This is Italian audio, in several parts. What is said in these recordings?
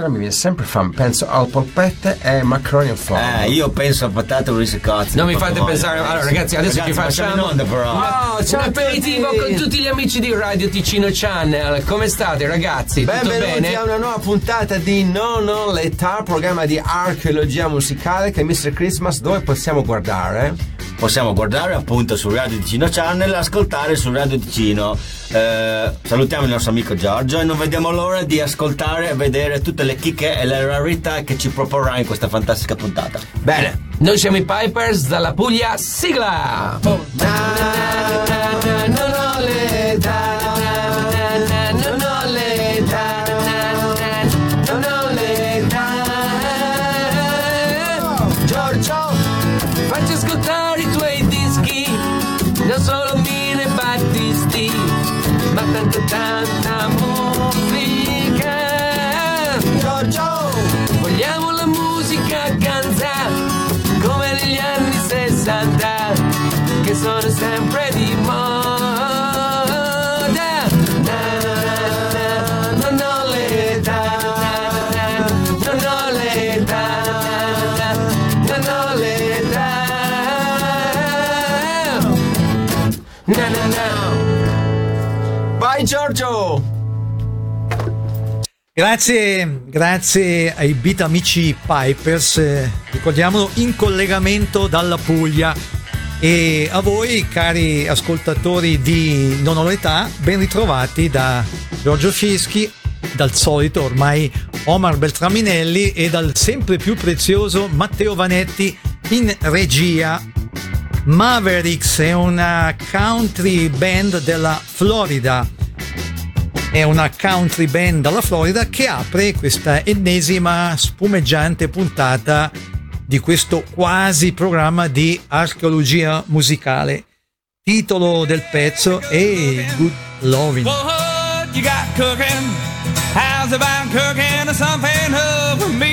nostra mi viene sempre fame. Penso al polpette e maccheroni al forno. Eh, io penso a patate risi cazzo. Non mi fate pensare. Allora, ragazzi, adesso Ragazzi, che facciamo? facciamo però. Wow, c'è un aperitivo con tutti gli amici di Radio Ticino Channel. Come state, ragazzi? Tutto Benvenuti bene? a una nuova puntata di Non ho l'età, programma di archeologia musicale che è Mr. Christmas dove possiamo guardare. Possiamo guardare appunto su Radio Ticino Channel e ascoltare su Radio Ticino. Eh, salutiamo il nostro amico Giorgio e non vediamo l'ora di ascoltare e vedere tutte le chicche e le rarità che ci proporrà in questa fantastica puntata. Bene. Noi siamo i Pipers dalla Puglia. Sigla! Non ho l'età, Vai Giorgio! Grazie, grazie ai beat amici Pipers, eh, ricordiamolo in collegamento dalla Puglia e a voi cari ascoltatori di Non ho l'età, ben ritrovati da Giorgio Fischi, dal solito ormai Omar Beltraminelli e dal sempre più prezioso Matteo Vanetti in regia. Mavericks è una country band della Florida è una country band dalla Florida che apre questa ennesima spumeggiante puntata di questo quasi programma di archeologia musicale. Titolo del pezzo è Good Loving. What you got cooking? How's about cooking something over me?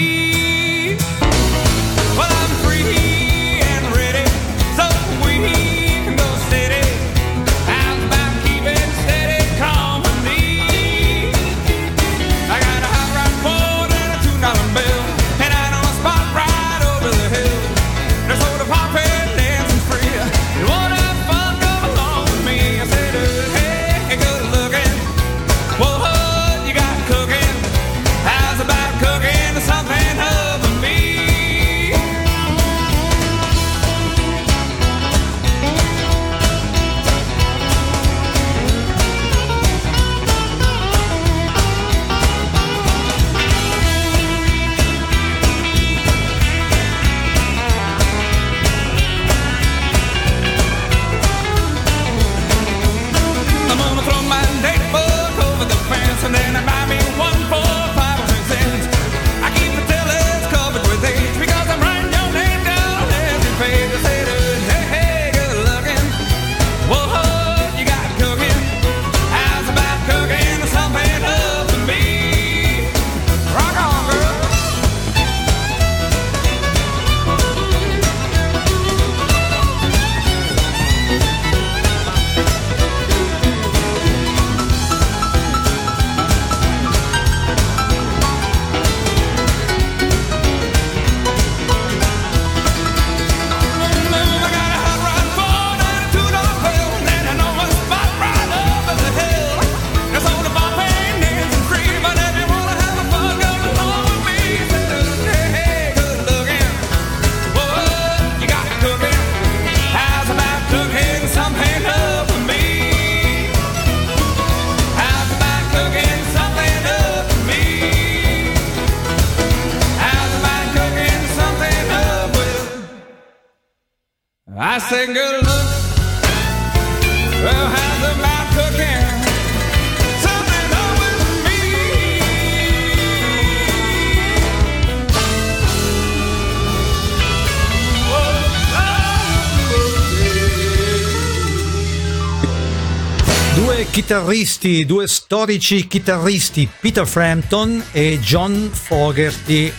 chitarristi, due storici chitarristi, Peter Frampton e John Fogerty.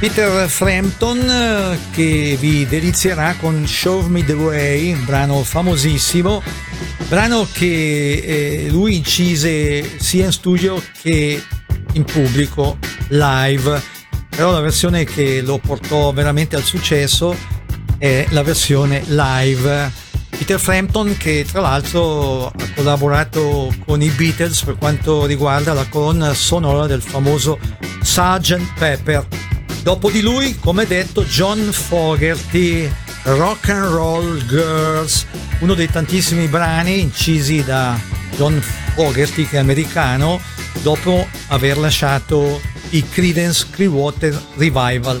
Peter Frampton eh, che vi delizierà con Show Me the Way, un brano famosissimo, brano che eh, lui incise sia in studio che in pubblico live, però la versione che lo portò veramente al successo è la versione live. Peter Frampton che tra l'altro ha collaborato con i Beatles per quanto riguarda la colonna sonora del famoso Sgt. Pepper. Dopo di lui, come detto, John Fogerty, Rock and Roll Girls, uno dei tantissimi brani incisi da John Fogerty, che è americano, dopo aver lasciato i Credence Clearwater Revival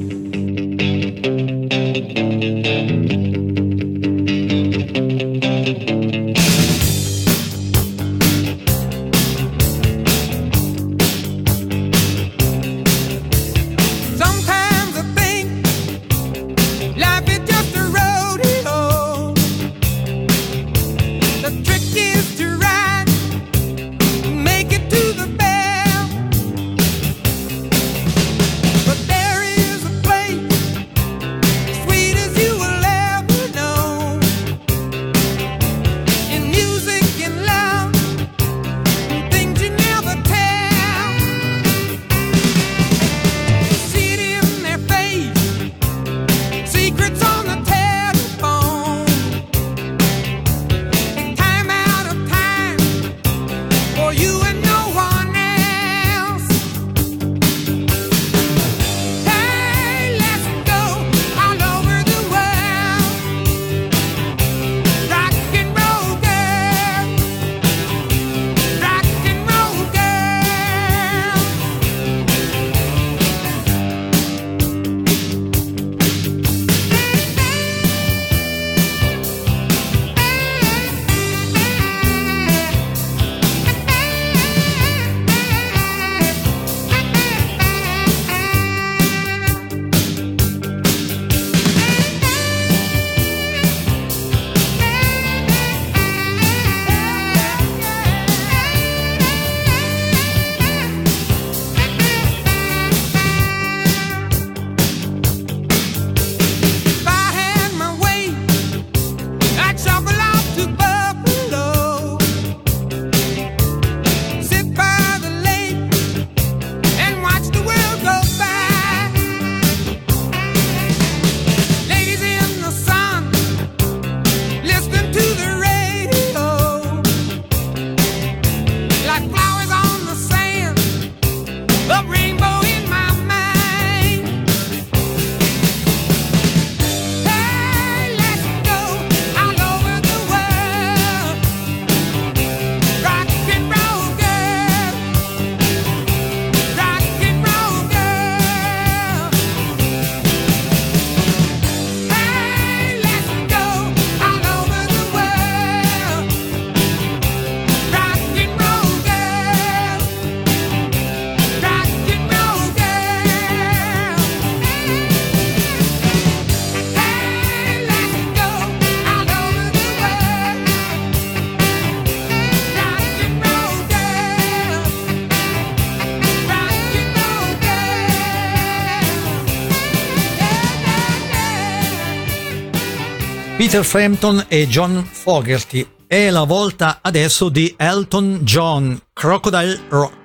Peter Frampton e John Fogerty. È la volta adesso di Elton John, Crocodile Rock.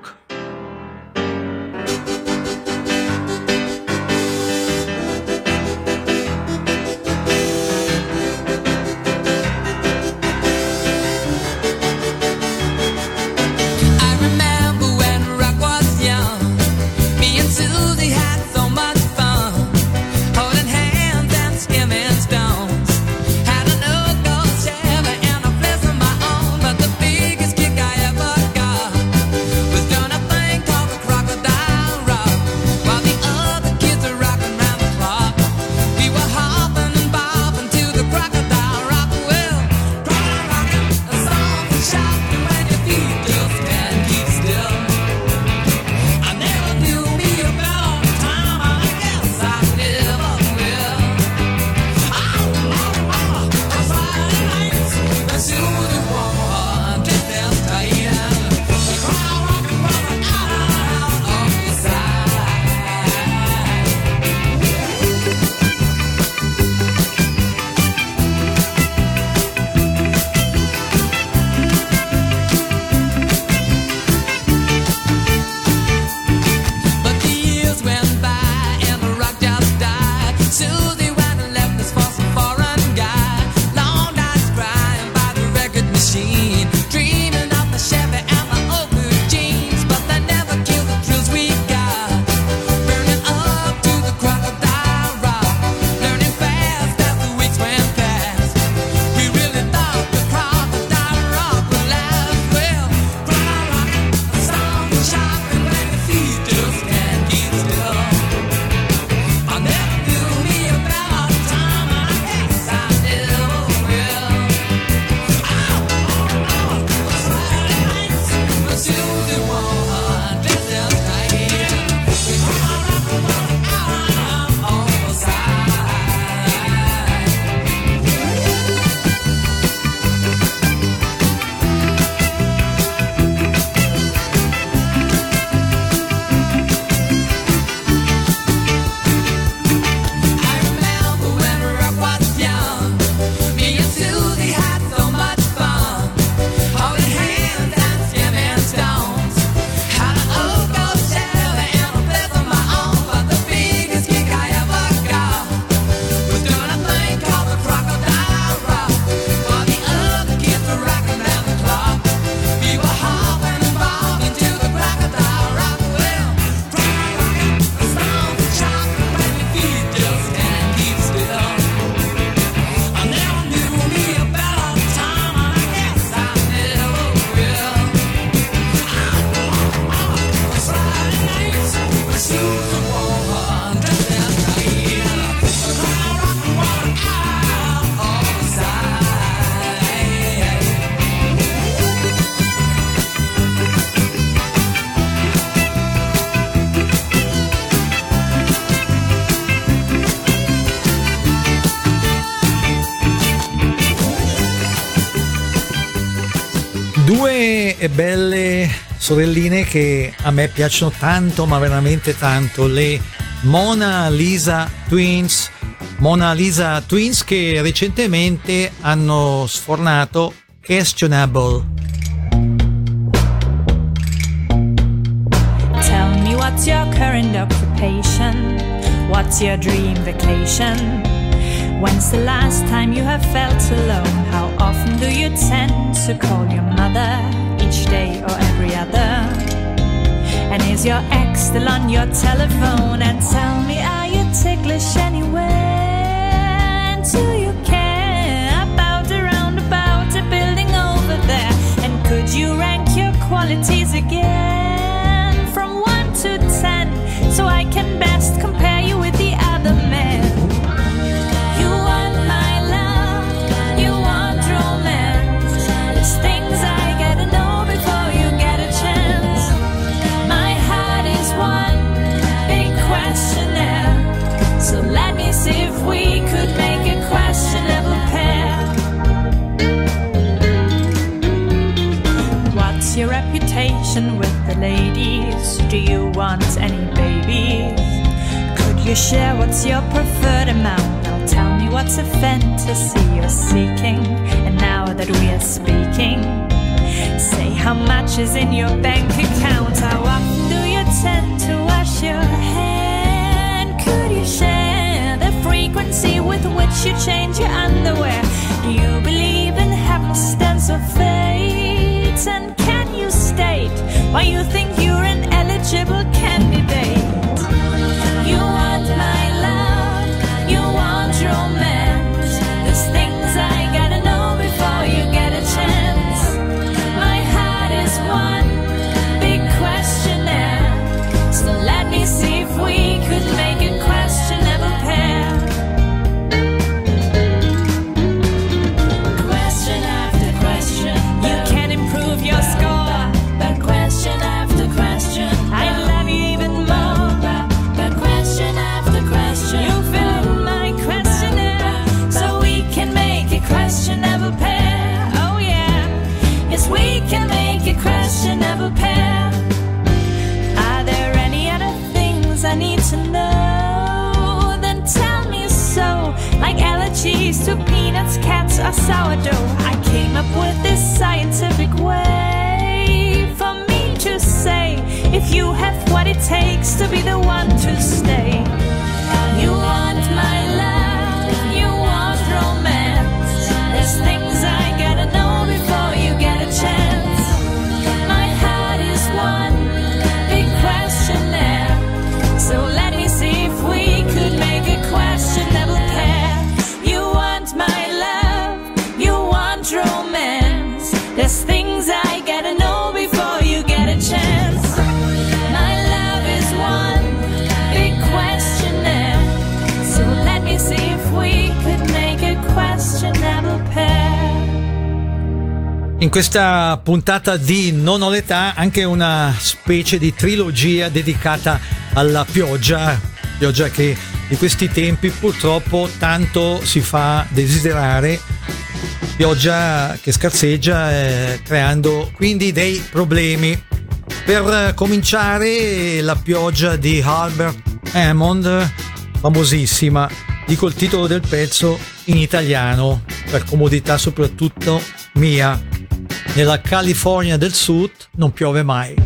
belle sorelline che a me piacciono tanto, ma veramente tanto, le Mona Lisa Twins. Mona Lisa Twins che recentemente hanno sfornato Questionable. Tell me what's your current occupation? What's your dream vacation? When's the last time you have felt alone? How often do you tend to call your mother? each day or every other. And is your ex still on your telephone, and tell me, are you ticklish anywhere? And do you care about a roundabout, a building over there? And could you rank your qualities again from one to ten, so I can best compare you with the other men? ladies? Do you want any babies? Could you share what's your preferred amount? Now tell me what's a fantasy you're seeking. And now that we are speaking, say how much is in your bank account? How often do you tend to wash your hand? Could you share the frequency with which you change your underwear? Do you believe in happenstance or fate? And can why you think you're an eligible candidate? Questa puntata di Non ho l'età anche una specie di trilogia dedicata alla pioggia, pioggia che di questi tempi purtroppo tanto si fa desiderare, pioggia che scarseggia eh, creando quindi dei problemi. Per cominciare la pioggia di Albert Hammond, famosissima, dico il titolo del pezzo in italiano, per comodità soprattutto mia. Nella California del Sud non piove mai.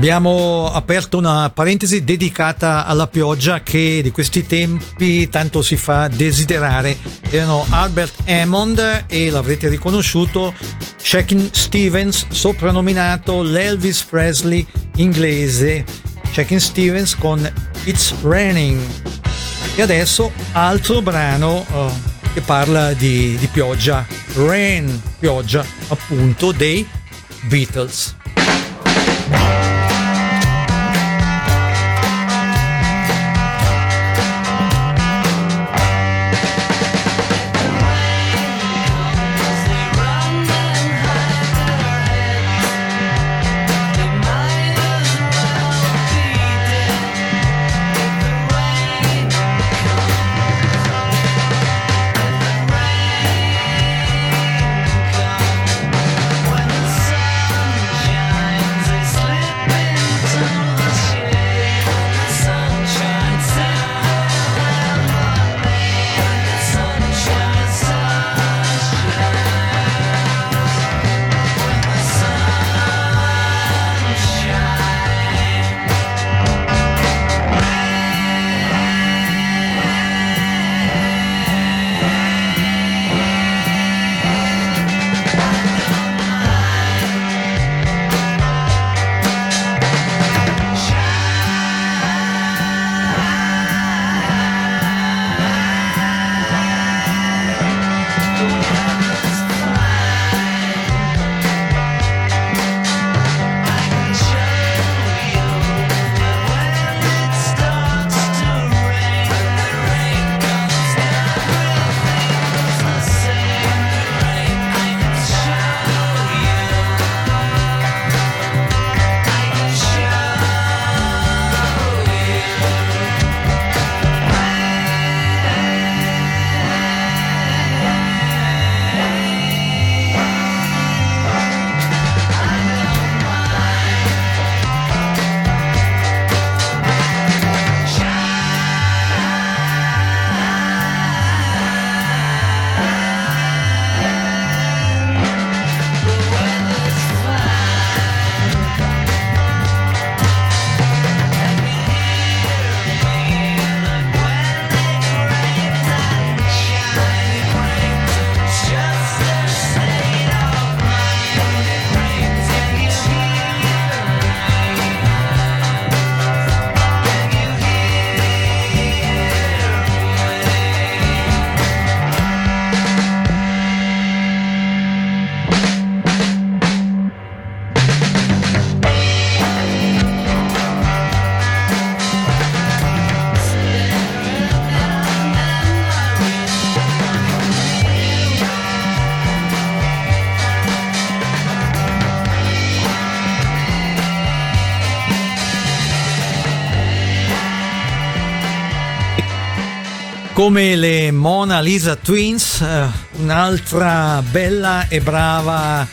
Abbiamo aperto una parentesi dedicata alla pioggia che di questi tempi tanto si fa desiderare. Erano Albert Hammond e l'avrete riconosciuto, Shakin Stevens, soprannominato l'Elvis Presley inglese. Shakin Stevens con It's Raining. E adesso altro brano eh, che parla di, di pioggia, Rain, pioggia appunto dei Beatles. come le Mona Lisa Twins, eh, un'altra bella e brava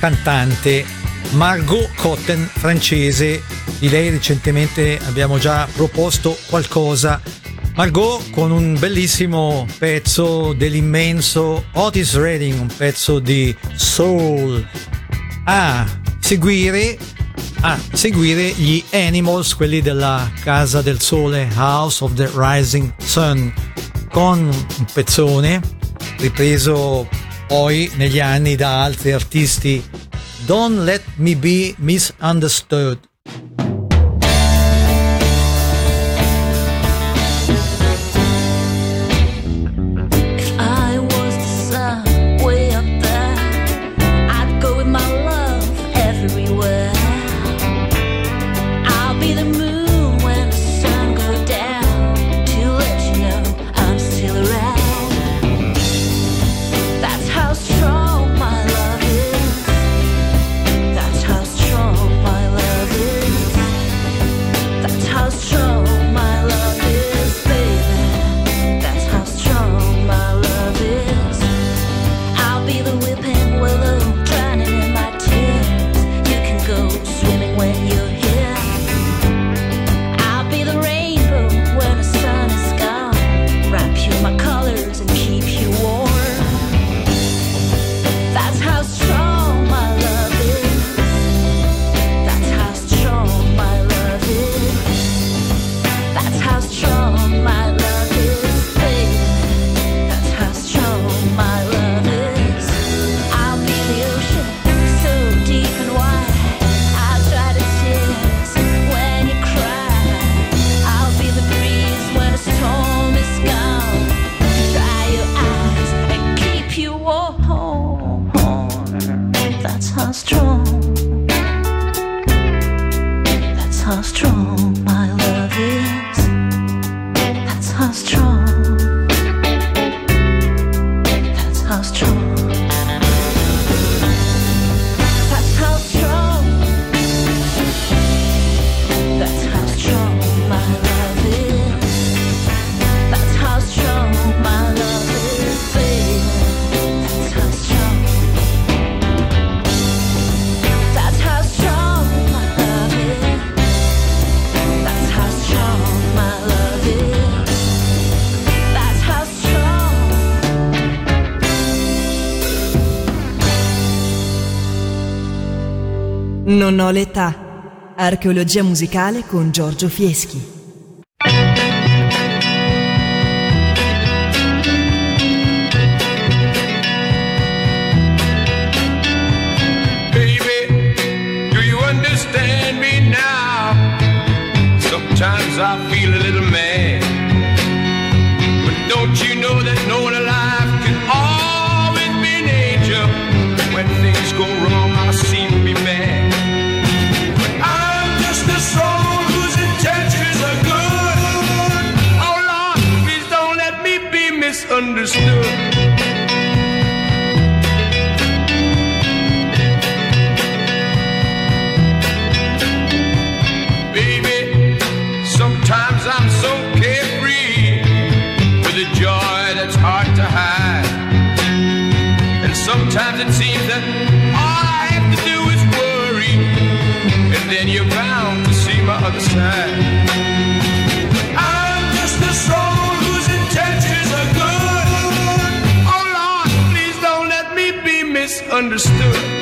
cantante, Margot Cotton, francese. Di lei recentemente abbiamo già proposto qualcosa. Margot con un bellissimo pezzo dell'immenso Otis Redding, un pezzo di soul. A seguire, a seguire gli Animals, quelli della Casa del Sole, House of the Rising Sun con un pezzone ripreso poi negli anni da altri artisti, Don't Let Me Be Misunderstood. everywhere. I'll be the Non ho l'età. Archeologia musicale con Giorgio Fieschi. Baby, do you understand me now? Sometimes I feel a little understood.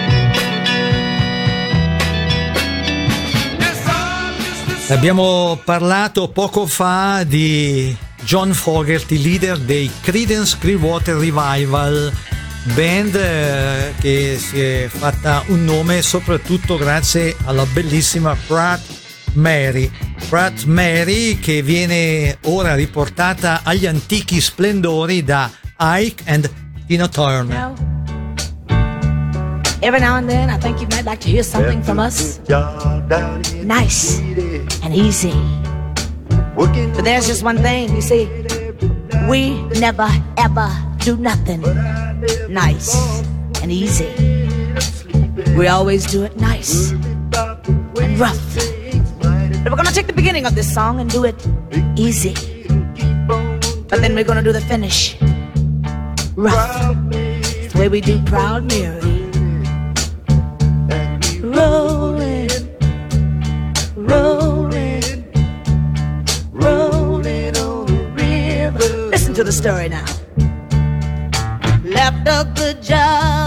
Abbiamo parlato poco fa di John Fogerty, leader dei Creedence Clearwater Revival, band eh, che si è fatta un nome soprattutto grazie alla bellissima Pratt Mary. Pratt Mary che viene ora riportata agli antichi splendori da Ike and Tina Turner. Every now and then, I think you might like to hear something from us. Nice easy. But there's just one thing, you see. We never ever do nothing nice and easy. We always do it nice and rough. But we're gonna take the beginning of this song and do it easy. But then we're gonna do the finish rough. It's the way we do Proud Mary. Rolling, to the story now. Left a good job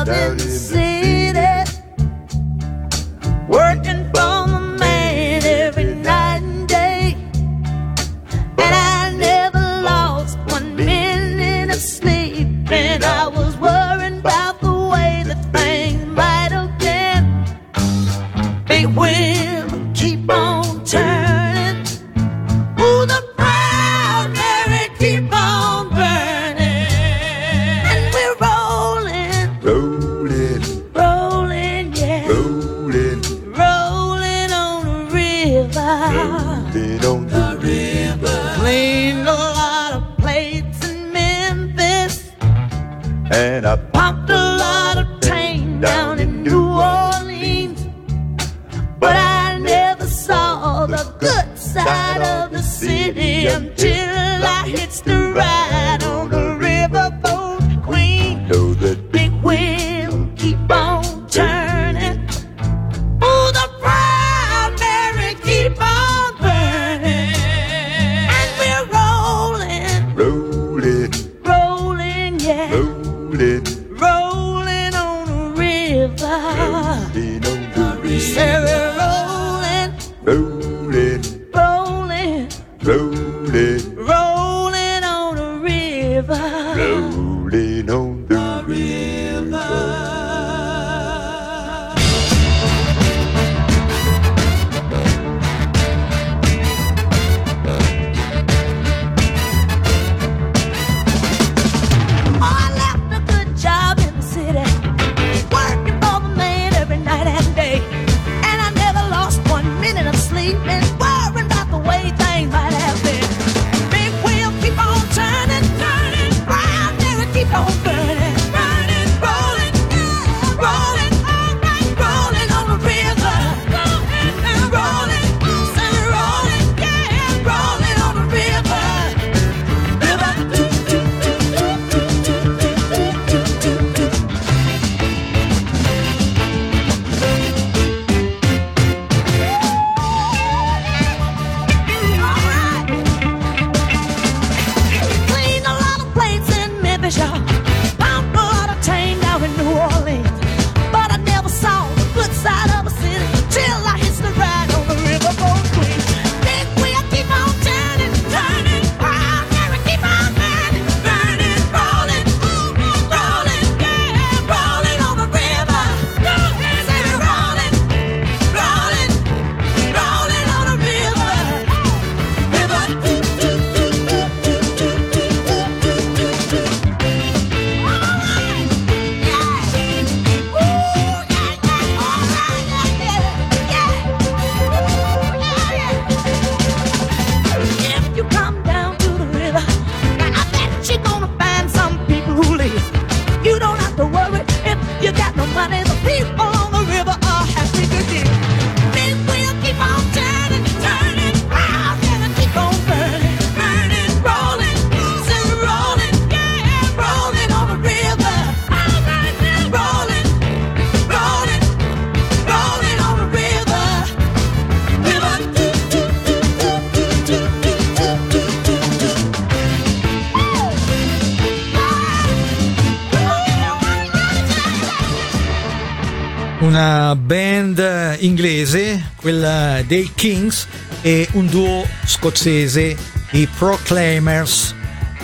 una band inglese, quella dei Kings, e un duo scozzese, i Proclaimers,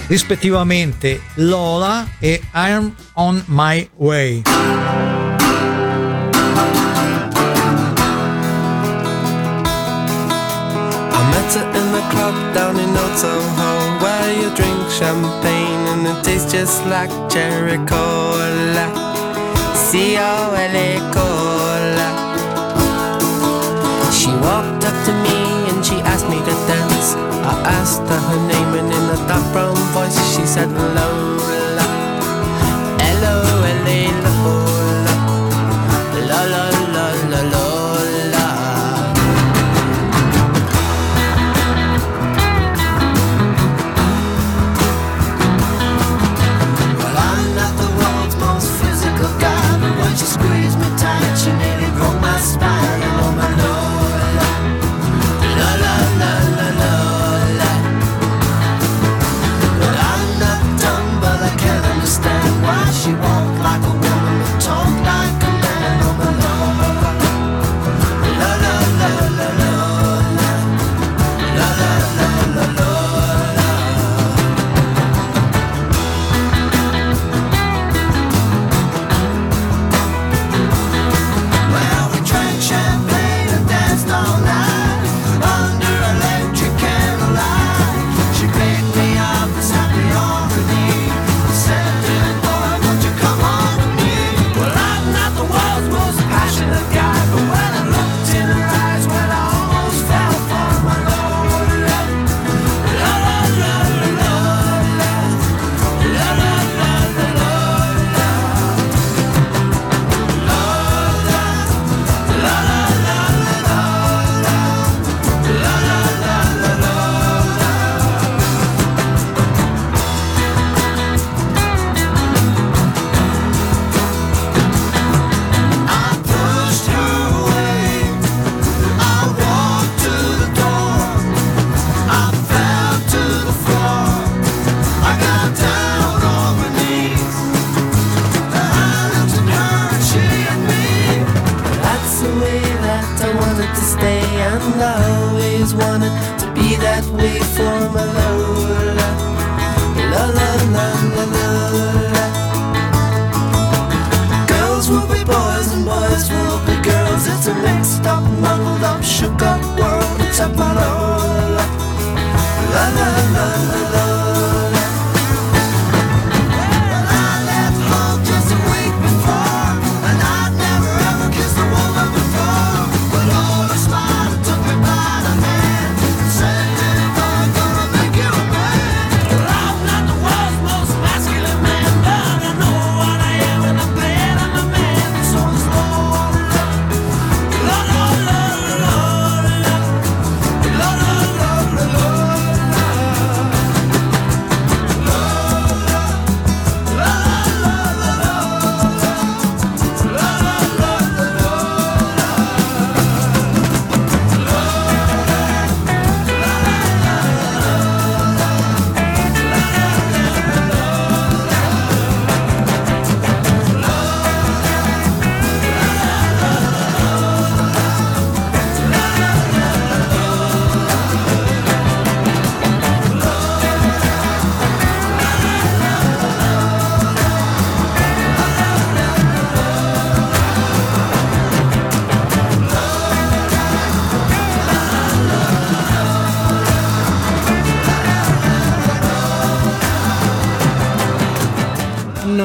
rispettivamente Lola e I'm on My Way. champagne and it tastes just like cherry cola. see how She walked up to me and she asked me to dance. I asked her her name and in a dark brown voice she said Lola. L-O-L-A Lola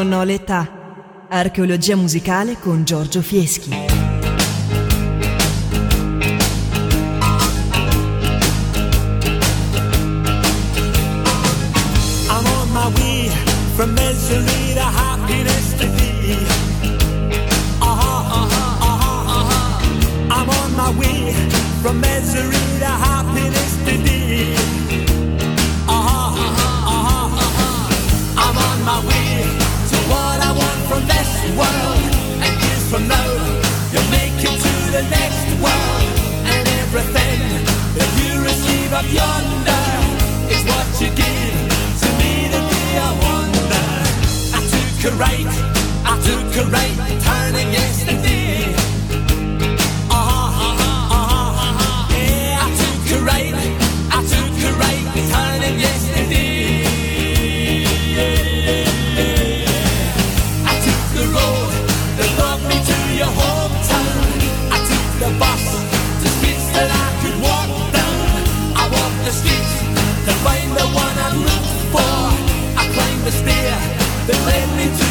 non ho l'età. Archeologia musicale con Giorgio Fieschi. from misery next one and everything that you receive up yonder is what you give to me the day I wonder. I took a right, I took a right turning yesterday. They led me to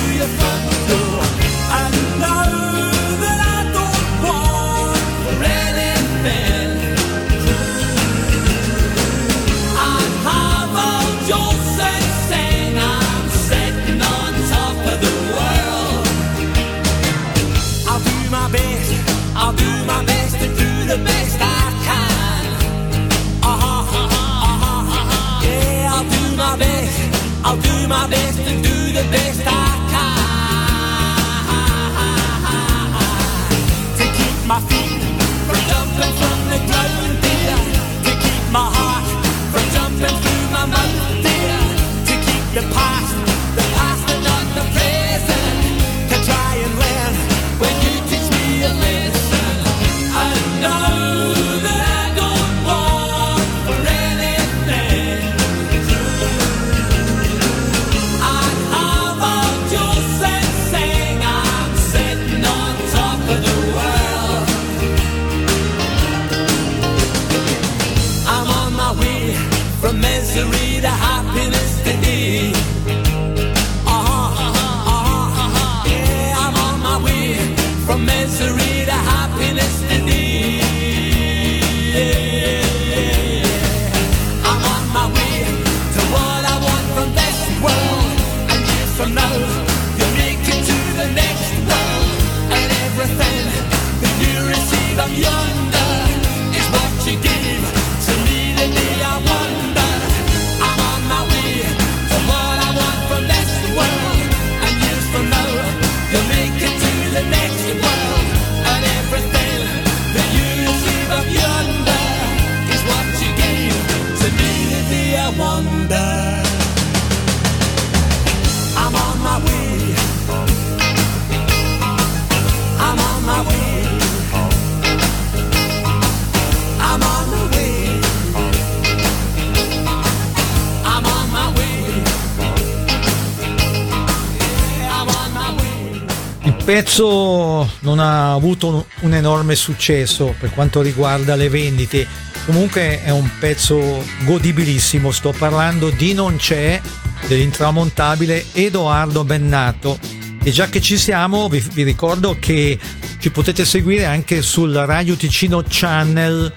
pezzo non ha avuto un, enorme successo per quanto riguarda le vendite, comunque è un pezzo godibilissimo, sto parlando di Non c'è dell'intramontabile Edoardo Bennato. E già che ci siamo vi, vi ricordo che ci potete seguire anche sul Radio Ticino Channel.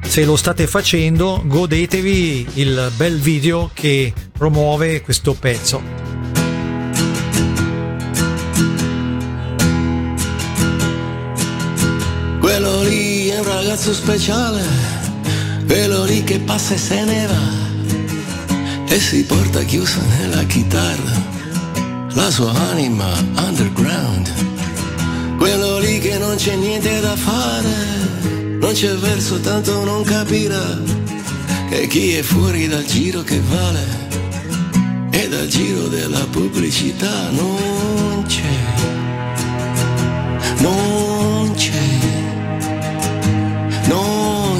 Se lo state facendo godetevi il bel video che promuove questo pezzo. Lì è un ragazzo speciale, quello lì che passa e se ne va e si porta chiusa nella chitarra la sua anima underground. Quello lì che non c'è niente da fare, non c'è verso tanto non capirà che chi è fuori dal giro che vale e dal giro della pubblicità non c'è,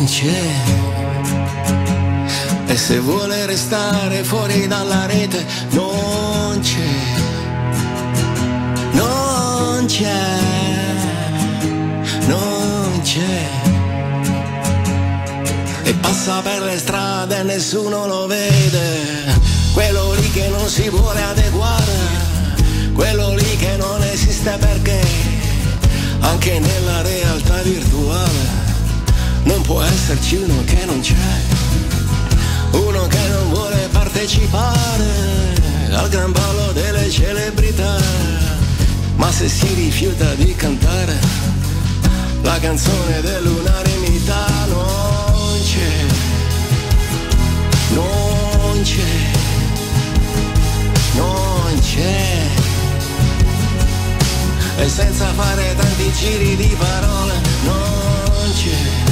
c'è. E se vuole restare fuori dalla rete, non c'è. Non c'è. Non c'è. E passa per le strade e nessuno lo vede. Quello lì che non si vuole adeguare. Quello lì che non esiste perché anche nella realtà virtuale non può esserci uno che non c'è, uno che non vuole partecipare al gran ballo delle celebrità, ma se si rifiuta di cantare la canzone dell'unanimità non c'è, non c'è, non c'è. E senza fare tanti giri di parole non c'è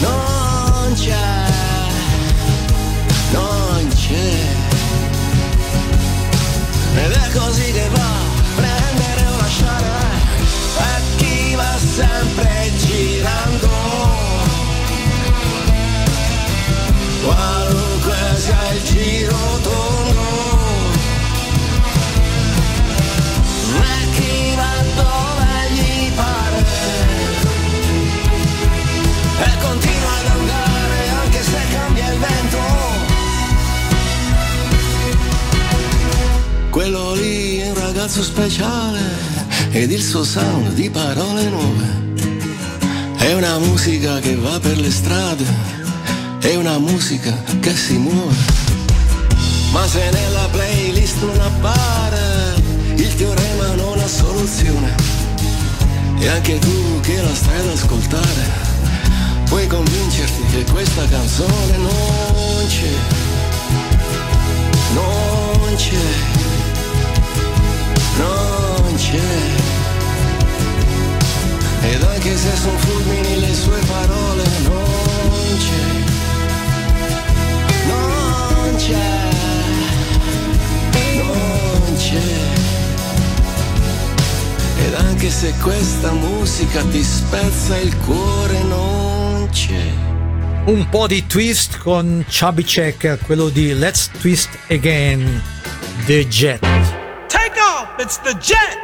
non c'è, non c'è. Ed è così che va, prendere o lasciare, e chi va sempre girando. Qualunque sia il giro tondo. Quello lì un ragazzo speciale ed il suo sound di parole nuove. È una musica che va per le strade, è una musica che si muove. Ma se nella playlist non appare, il teorema non ha soluzione. E anche tu che la stai ad ascoltare, puoi convincerti che questa canzone non c'è, non c'è, questa musica ti spezza il cuore non c'è. Un po' di twist con Chubby Checker, quello di Let's Twist Again, The Jet. Take off, it's the jet.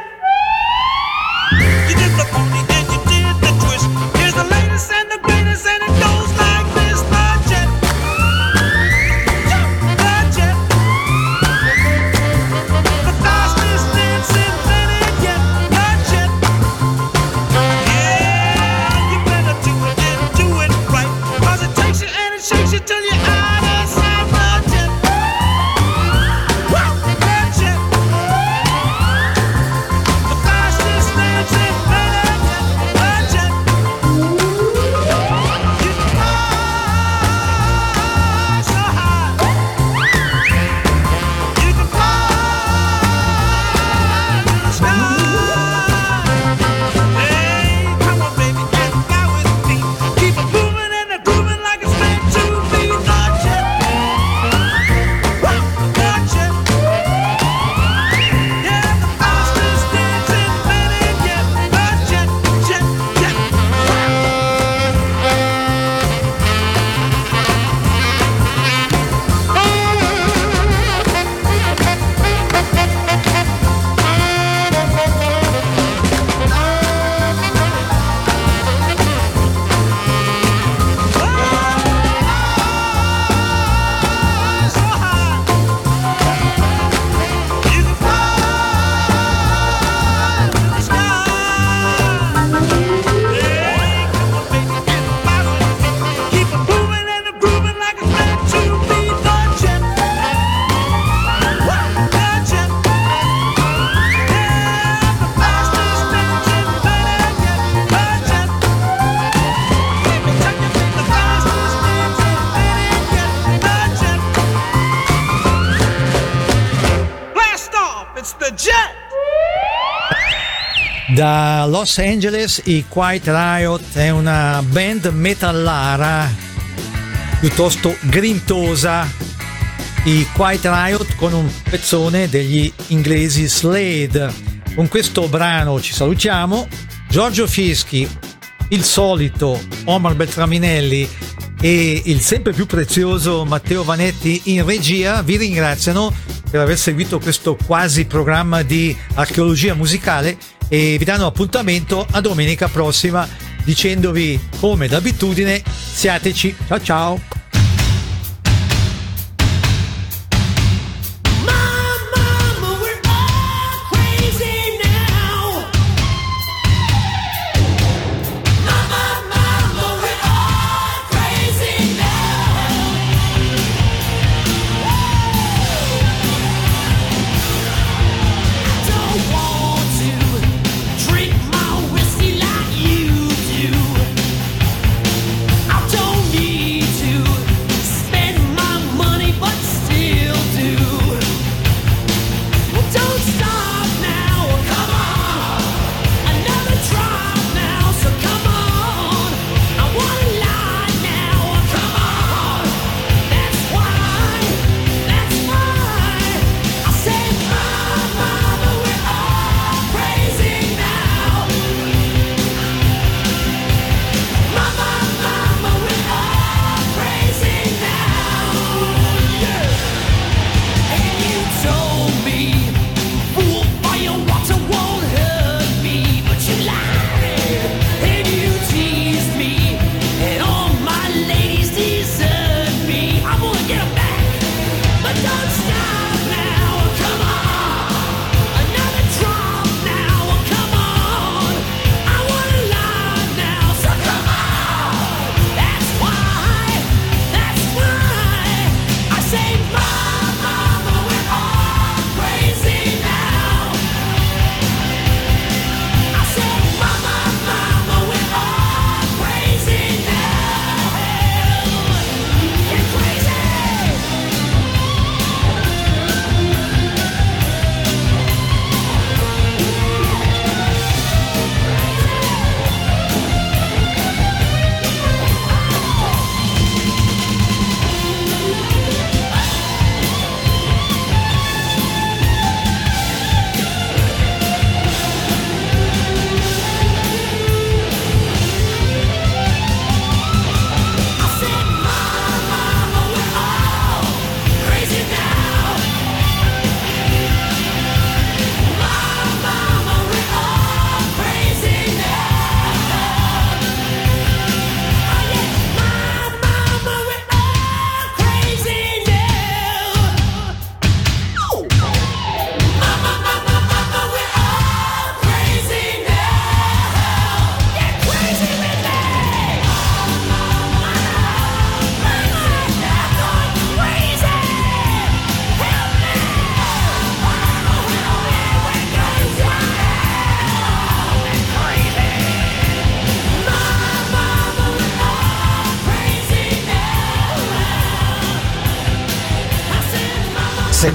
Los Angeles i Quiet Riot è una band metallara piuttosto grintosa. I Quiet Riot con un pezzone degli inglesi Slade. Con questo brano ci salutiamo. Giorgio Fieschi, il solito Omar Beltraminelli e il sempre più prezioso Matteo Vanetti in regia vi ringraziano per aver seguito questo quasi programma di archeologia musicale e vi danno appuntamento a domenica prossima dicendovi come d'abitudine siateci. Ciao ciao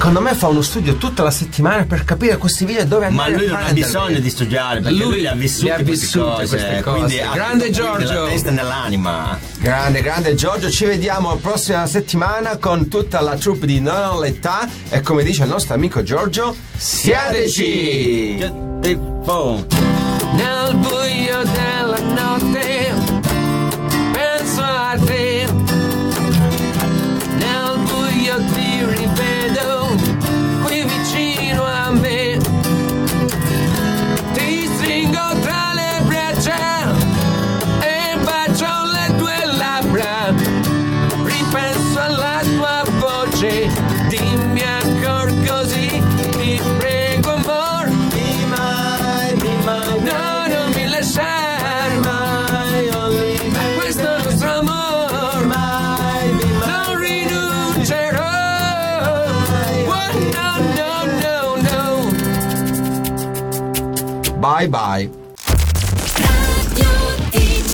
Secondo me fa uno studio tutta la settimana per capire questi video dove Ma andare lui a non ha bisogno di studiare perché lui, le ha vissute, le ha queste vissute cose, queste cose. quindi Grande Giorgio. nella testa nell'anima. Grande, grande Giorgio, ci vediamo la prossima settimana con tutta la troupe di Non ho l'età e come dice il nostro amico Giorgio, siateci! Buio della Bye bye!